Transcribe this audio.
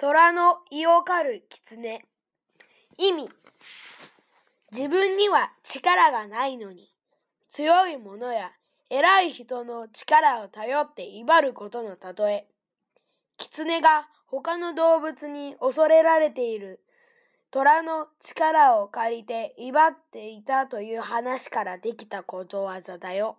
虎の胃を狩る狐。意味。自分には力がないのに、強い者や偉い人の力を頼って威張ることの例え。狐が他の動物に恐れられている虎の力を借りて威張っていたという話からできたことわざだよ。